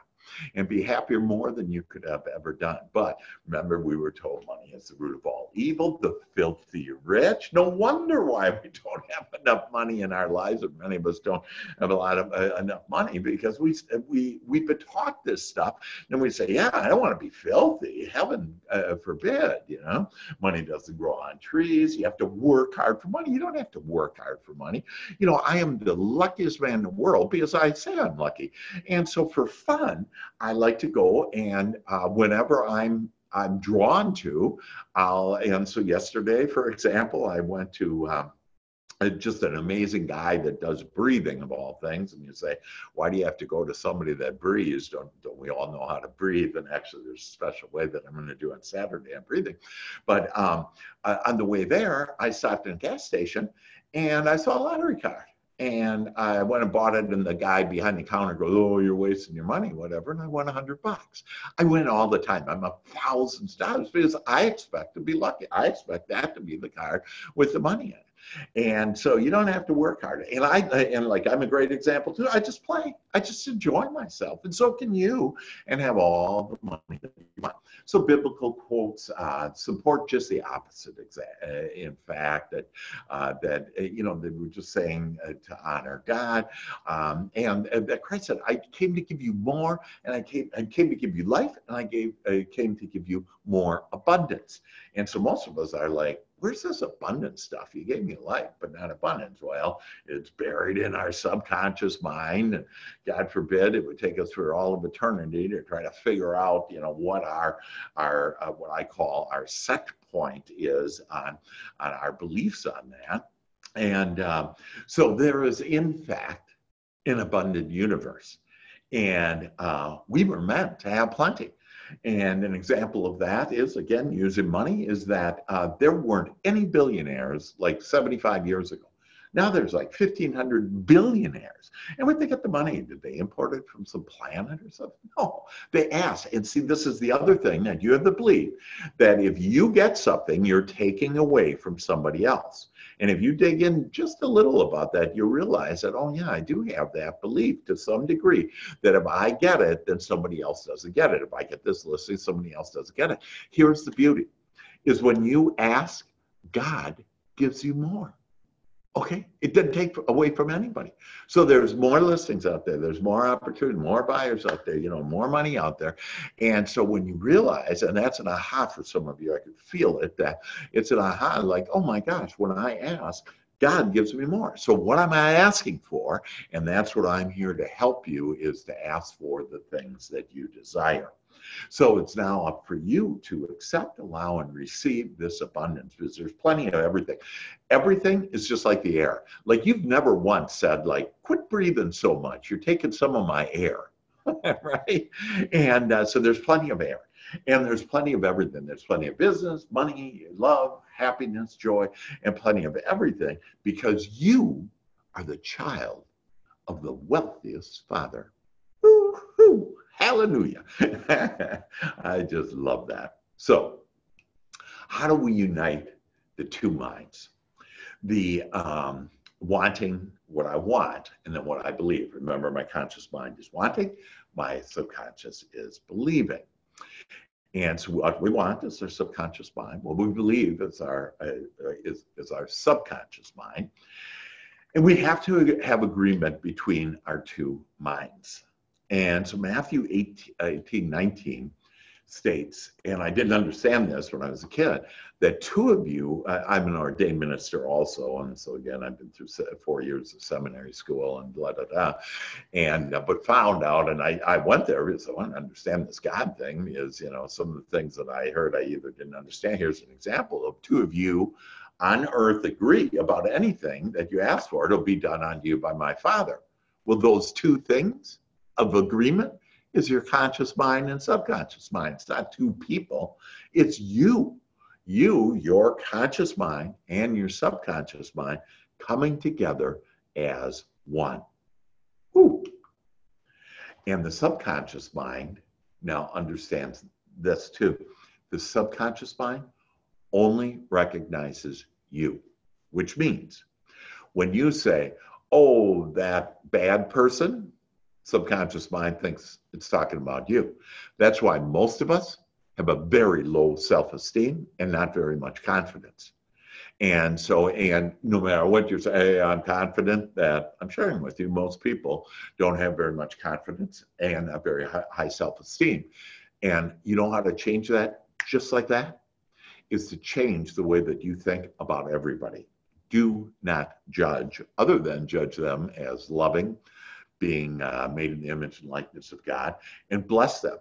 and be happier more than you could have ever done. But remember, we were told money is the root of all evil, the filthy rich. No wonder why we don't have enough money in our lives, and many of us don't have a lot of uh, enough money because we we we've been taught this stuff, and we say, yeah, I don't want to be filthy. Heaven uh, forbid, you know. Money doesn't grow on trees. You have to work hard for money. You don't have to work hard for money. You know, I am the luckiest man in the world because I say I'm lucky, and so for fun, I like to go and uh, whenever I'm I'm drawn to, I'll and so yesterday, for example, I went to um, just an amazing guy that does breathing of all things. And you say, why do you have to go to somebody that breathes? Don't, don't we all know how to breathe? And actually, there's a special way that I'm going to do on Saturday on breathing. But um, uh, on the way there, I stopped in a gas station and I saw a lottery card. And I went and bought it, and the guy behind the counter goes, "Oh, you're wasting your money, whatever." And I won a hundred bucks. I win all the time. I'm thousands of dollars because I expect to be lucky. I expect that to be the card with the money in it. And so you don't have to work hard. And I and like I'm a great example too. I just play. I just enjoy myself, and so can you, and have all the money that you want. So biblical quotes uh, support just the opposite. Uh, in fact, that uh, that uh, you know they were just saying uh, to honor God, um, and that Christ said, "I came to give you more, and I came I came to give you life, and I gave I came to give you more abundance." And so most of us are like, where's this abundance stuff? You gave me life, but not abundance. Well, it's buried in our subconscious mind. And God forbid it would take us through all of eternity to try to figure out, you know, what our, our uh, what I call our set point is on, on our beliefs on that. And um, so there is, in fact, an abundant universe. And uh, we were meant to have plenty. And an example of that is, again, using money, is that uh, there weren't any billionaires like 75 years ago. Now there's like 1,500 billionaires. And where'd they get the money? Did they import it from some planet or something? No. They asked. And see, this is the other thing that you have to believe that if you get something, you're taking away from somebody else. And if you dig in just a little about that, you realize that, oh, yeah, I do have that belief to some degree that if I get it, then somebody else doesn't get it. If I get this listing, somebody else doesn't get it. Here's the beauty is when you ask, God gives you more. Okay, it doesn't take away from anybody. So there's more listings out there. There's more opportunity, more buyers out there. You know, more money out there. And so when you realize, and that's an aha for some of you, I can feel it. That it's an aha, like, oh my gosh, when I ask, God gives me more. So what am I asking for? And that's what I'm here to help you is to ask for the things that you desire. So it's now up for you to accept, allow, and receive this abundance because there's plenty of everything. Everything is just like the air. Like you've never once said, like, quit breathing so much. You're taking some of my air. right? And uh, so there's plenty of air. And there's plenty of everything. There's plenty of business, money, love, happiness, joy, and plenty of everything because you are the child of the wealthiest father. Hallelujah. I just love that. So, how do we unite the two minds? The um, wanting what I want and then what I believe. Remember, my conscious mind is wanting, my subconscious is believing. And so, what we want is our subconscious mind. What we believe is our uh, is, is our subconscious mind. And we have to have agreement between our two minds. And so Matthew 18, 18 19 states, and I didn't understand this when I was a kid, that two of you, I'm an ordained minister also, and so again, I've been through four years of seminary school and blah, blah, blah, and, uh, but found out, and I, I went there because I want to understand this God thing, is, you know, some of the things that I heard I either didn't understand. Here's an example of two of you on earth agree about anything that you ask for, it'll be done on you by my Father. Well, those two things of agreement is your conscious mind and subconscious mind. It's not two people, it's you. You, your conscious mind and your subconscious mind coming together as one. Whew. And the subconscious mind now understands this too. The subconscious mind only recognizes you, which means when you say, oh, that bad person, subconscious mind thinks it's talking about you. That's why most of us have a very low self esteem and not very much confidence. And so, and no matter what you say, I'm confident that I'm sharing with you, most people don't have very much confidence and a very high self esteem. And you know how to change that just like that? Is to change the way that you think about everybody. Do not judge, other than judge them as loving, being uh, made in the image and likeness of God, and bless them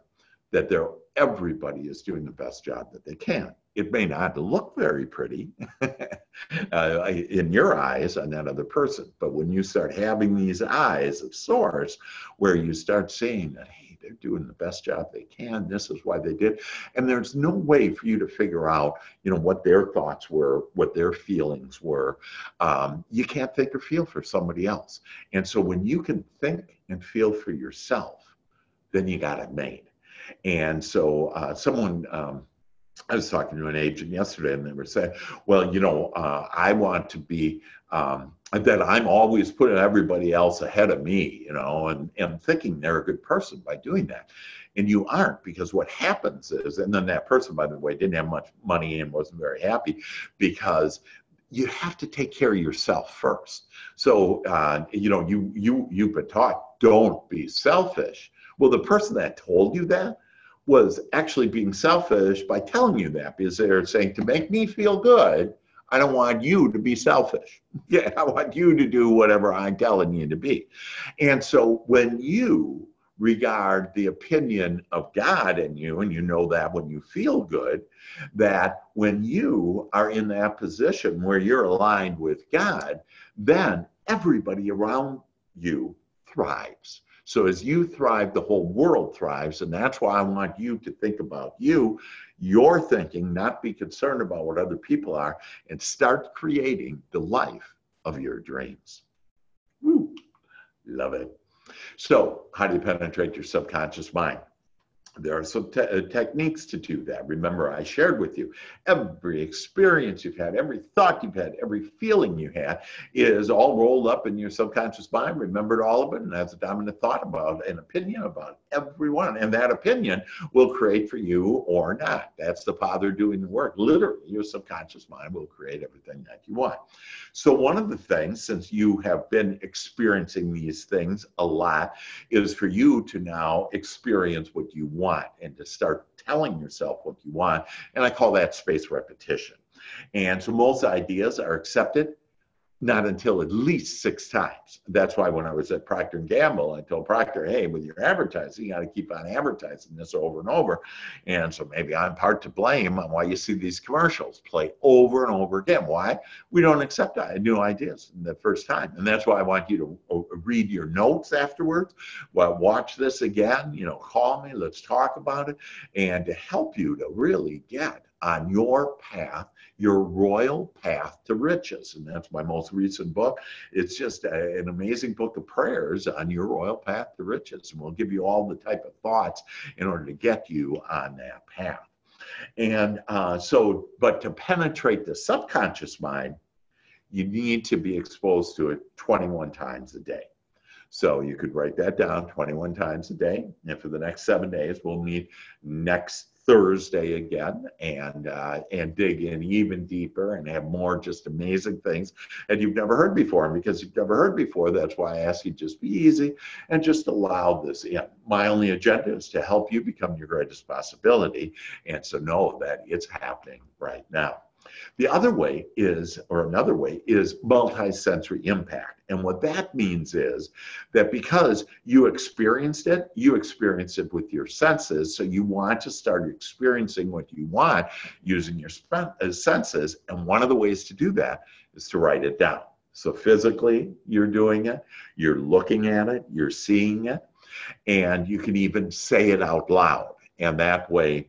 that they're everybody is doing the best job that they can. It may not look very pretty uh, in your eyes on that other person. But when you start having these eyes of source, where you start seeing that, hey, they're doing the best job they can. This is why they did. And there's no way for you to figure out, you know, what their thoughts were, what their feelings were. Um, you can't think or feel for somebody else. And so when you can think and feel for yourself, then you got it made. And so uh, someone, um, I was talking to an agent yesterday, and they were saying, "Well, you know, uh, I want to be um, that I'm always putting everybody else ahead of me, you know, and and thinking they're a good person by doing that, and you aren't because what happens is, and then that person, by the way, didn't have much money and wasn't very happy because you have to take care of yourself first. So, uh, you know, you you you've been taught don't be selfish. Well, the person that told you that was actually being selfish by telling you that because they're saying to make me feel good, I don't want you to be selfish. Yeah, I want you to do whatever I'm telling you to be. And so when you regard the opinion of God in you, and you know that when you feel good, that when you are in that position where you're aligned with God, then everybody around you thrives. So as you thrive, the whole world thrives. And that's why I want you to think about you, your thinking, not be concerned about what other people are, and start creating the life of your dreams. Woo. Love it. So, how do you penetrate your subconscious mind? There are some te- uh, techniques to do that. Remember, I shared with you every experience you've had, every thought you've had, every feeling you had is all rolled up in your subconscious mind. Remembered all of it, and that's a dominant thought about an opinion about everyone. And that opinion will create for you or not. That's the Father doing the work. Literally, your subconscious mind will create everything that you want. So, one of the things, since you have been experiencing these things a lot, is for you to now experience what you want want and to start telling yourself what you want. And I call that space repetition. And so most ideas are accepted not until at least six times. That's why when I was at Procter and Gamble, I told Procter, "Hey, with your advertising, you got to keep on advertising this over and over." And so maybe I'm part to blame on why you see these commercials play over and over again. Why we don't accept new ideas the first time, and that's why I want you to uh, read your notes afterwards. Well, watch this again. You know, call me. Let's talk about it, and to help you to really get on your path, your royal path to riches. And that's my most recent book. It's just a, an amazing book of prayers on your royal path to riches. And we'll give you all the type of thoughts in order to get you on that path. And uh, so, but to penetrate the subconscious mind, you need to be exposed to it 21 times a day. So you could write that down 21 times a day. And for the next seven days, we'll meet next Thursday again and uh, and dig in even deeper and have more just amazing things that you've never heard before. And because you've never heard before, that's why I ask you just be easy and just allow this in. My only agenda is to help you become your greatest possibility. And so know that it's happening right now. The other way is, or another way, is multisensory impact. And what that means is that because you experienced it, you experienced it with your senses. So you want to start experiencing what you want using your uh, senses. And one of the ways to do that is to write it down. So physically, you're doing it, you're looking at it, you're seeing it, and you can even say it out loud. And that way,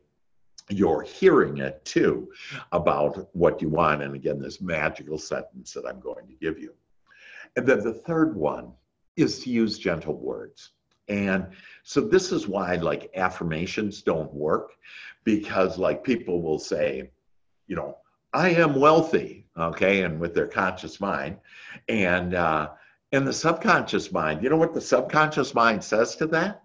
you're hearing it too about what you want. And again, this magical sentence that I'm going to give you. And then the third one is to use gentle words. And so this is why like affirmations don't work because like people will say, you know, I am wealthy, okay, and with their conscious mind. And uh, and the subconscious mind, you know what the subconscious mind says to that?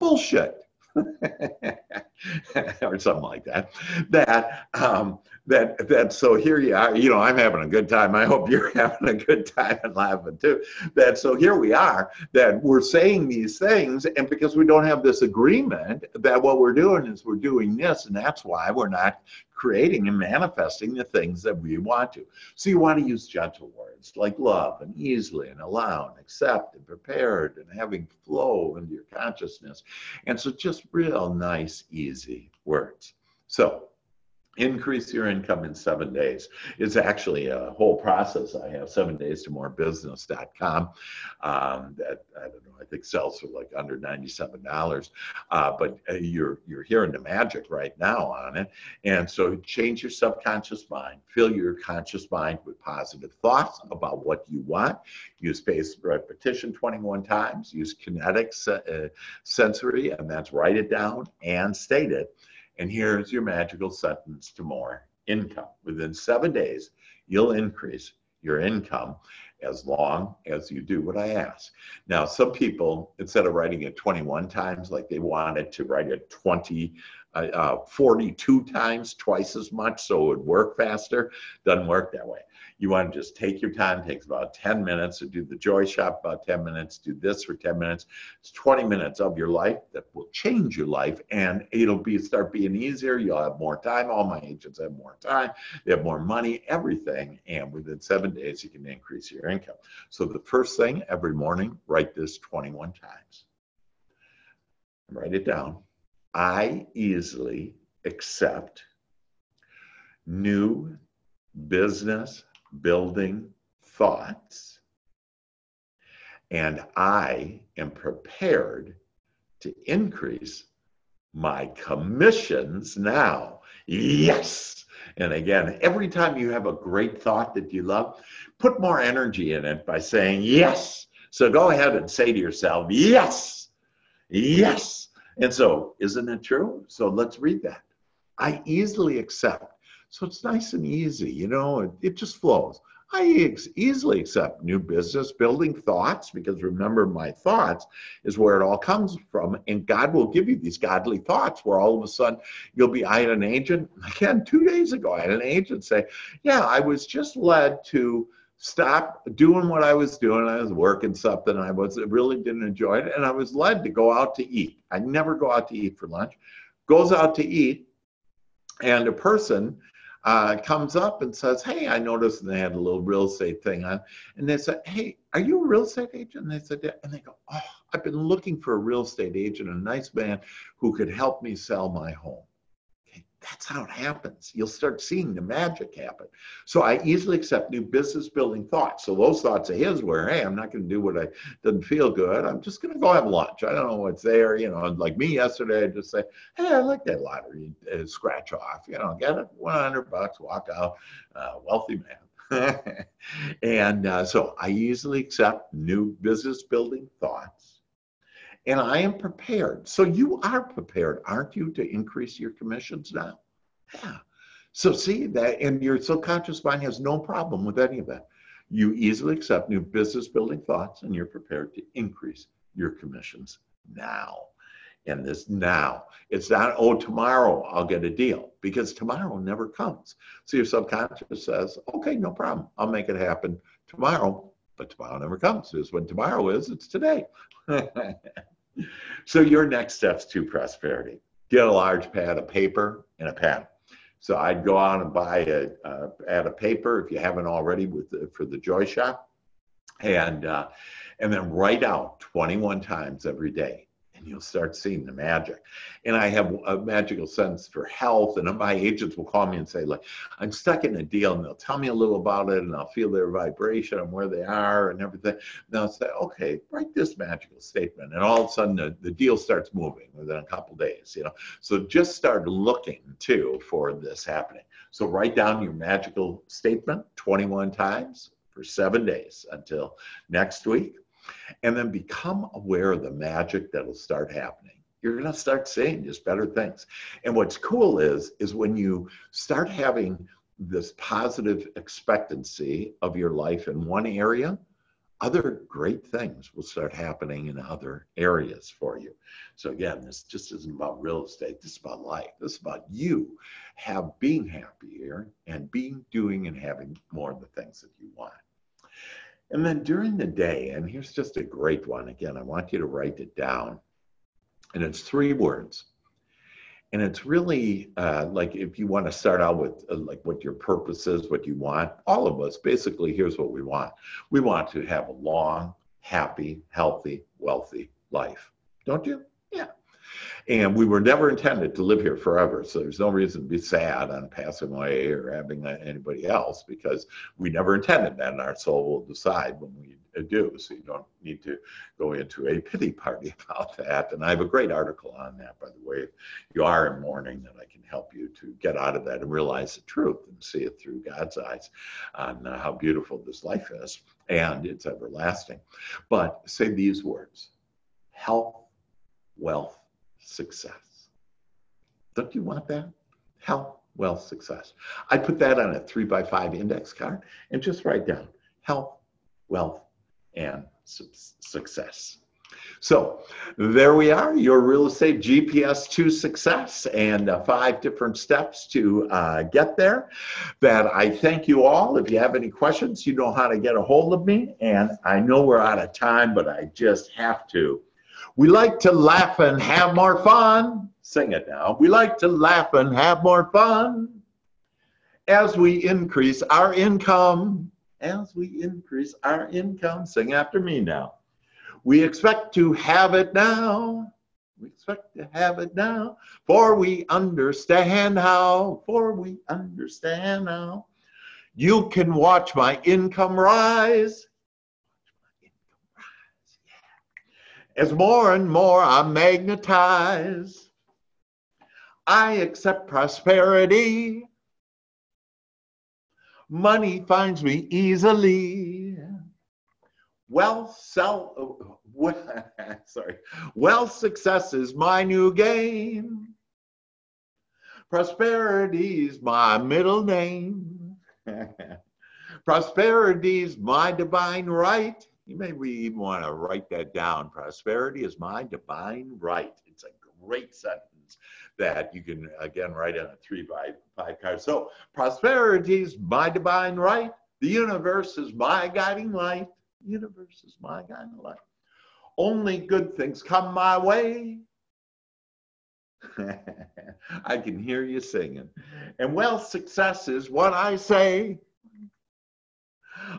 Bullshit. or something like that. That um, that that so here you are. You know, I'm having a good time. I hope you're having a good time and laughing too. That so here we are. That we're saying these things, and because we don't have this agreement, that what we're doing is we're doing this, and that's why we're not creating and manifesting the things that we want to. So you want to use gentle words like love and easily and allow and accept and prepared and having flow into your consciousness. And so just real nice, easy words. So increase your income in seven days. It's actually a whole process. I have seven days to more business.com um, that I don't know, I think sells for like under $97. Uh, but uh, you're, you're hearing the magic right now on it. And so change your subconscious mind, fill your conscious mind with positive thoughts about what you want. Use spaced repetition 21 times, use kinetic uh, sensory, and that's write it down and state it and here's your magical sentence to more income. Within seven days, you'll increase your income as long as you do what I ask. Now, some people, instead of writing it 21 times, like they wanted to write it 20, uh, uh, 42 times, twice as much, so it would work faster, doesn't work that way. You want to just take your time, it takes about 10 minutes to do the joy shop, about 10 minutes, do this for 10 minutes. It's 20 minutes of your life that will change your life and it'll be start being easier. You'll have more time. All my agents have more time, they have more money, everything. And within seven days, you can increase your income. So the first thing every morning, write this 21 times. Write it down. I easily accept new business building thoughts. And I am prepared to increase my commissions now. Yes. And again, every time you have a great thought that you love, put more energy in it by saying yes. So go ahead and say to yourself, yes, yes. And so, isn't it true? So let's read that. I easily accept so it's nice and easy, you know, it, it just flows. I ex- easily accept new business building thoughts because remember, my thoughts is where it all comes from. And God will give you these godly thoughts where all of a sudden you'll be. I had an agent, again, two days ago, I had an agent say, Yeah, I was just led to stop doing what I was doing. I was working something I was really didn't enjoy it. And I was led to go out to eat. I never go out to eat for lunch, goes out to eat. And a person uh, comes up and says, Hey, I noticed they had a little real estate thing on. And they said, Hey, are you a real estate agent? And they said, yeah. And they go, Oh, I've been looking for a real estate agent, a nice man who could help me sell my home. That's how it happens. You'll start seeing the magic happen. So I easily accept new business building thoughts. So those thoughts of his were, hey, I'm not going to do what I doesn't feel good. I'm just going to go have lunch. I don't know what's there. You know, like me yesterday, I just say, hey, I like that lottery uh, scratch off. You know, get it, 100 bucks, walk out, uh, wealthy man. and uh, so I easily accept new business building thoughts and I am prepared. So you are prepared, aren't you, to increase your commissions now? Yeah. So see that, and your subconscious mind has no problem with any of that. You easily accept new business building thoughts and you're prepared to increase your commissions now. And this now. It's not, oh, tomorrow I'll get a deal because tomorrow never comes. So your subconscious says, okay, no problem. I'll make it happen tomorrow, but tomorrow never comes. Because when tomorrow is, it's today. so your next steps to prosperity. Get a large pad of paper and a pen. So I'd go out and buy a, pad of paper if you haven't already with the, for the Joy Shop, and uh, and then write out 21 times every day and you'll start seeing the magic. And I have a magical sense for health, and my agents will call me and say, like, I'm stuck in a deal, and they'll tell me a little about it, and I'll feel their vibration and where they are and everything. And I'll say, okay, write this magical statement, and all of a sudden the, the deal starts moving within a couple days, you know. So just start looking too for this happening. So write down your magical statement 21 times for seven days until next week and then become aware of the magic that'll start happening. You're going to start seeing just better things. And what's cool is is when you start having this positive expectancy of your life in one area other great things will start happening in other areas for you. So again this just isn't about real estate this is about life. This is about you have being happier and being doing and having more of the things that you want and then during the day, and here's just a great one. Again, I want you to write it down. And it's three words. And it's really uh, like if you want to start out with uh, like what your purpose is, what you want, all of us, basically, here's what we want. We want to have a long, happy, healthy, wealthy life. Don't you? Yeah. And we were never intended to live here forever. So there's no reason to be sad on passing away or having anybody else because we never intended that. And our soul will decide when we do. So you don't need to go into a pity party about that. And I have a great article on that, by the way. If you are in mourning, that I can help you to get out of that and realize the truth and see it through God's eyes on uh, how beautiful this life is and it's everlasting. But say these words health, wealth, success. Don't you want that? Health, wealth, success. I put that on a three by five index card and just write down health, wealth, and su- success. So there we are, your real estate GPS to success and uh, five different steps to uh, get there. That I thank you all. If you have any questions, you know how to get a hold of me. And I know we're out of time, but I just have to. We like to laugh and have more fun. Sing it now. We like to laugh and have more fun as we increase our income as we increase our income. Sing after me now. We expect to have it now. We expect to have it now, for we understand how, for we understand how. You can watch my income rise. As more and more I magnetize, I accept prosperity Money finds me easily. Wealth, sell, sorry. Wealth, success is my new game. Prosperity is my middle name. Prosperity is my divine right. You may even want to write that down. Prosperity is my divine right. It's a great sentence that you can again write on a three by five card. So prosperity is my divine right. The universe is my guiding light. The universe is my guiding light. Only good things come my way. I can hear you singing. And well, success is what I say.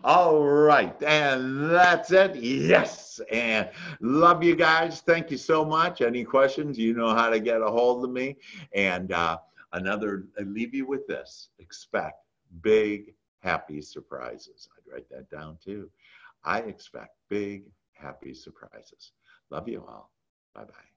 All right. And that's it. Yes. And love you guys. Thank you so much. Any questions? You know how to get a hold of me. And uh, another, I leave you with this expect big, happy surprises. I'd write that down too. I expect big, happy surprises. Love you all. Bye bye.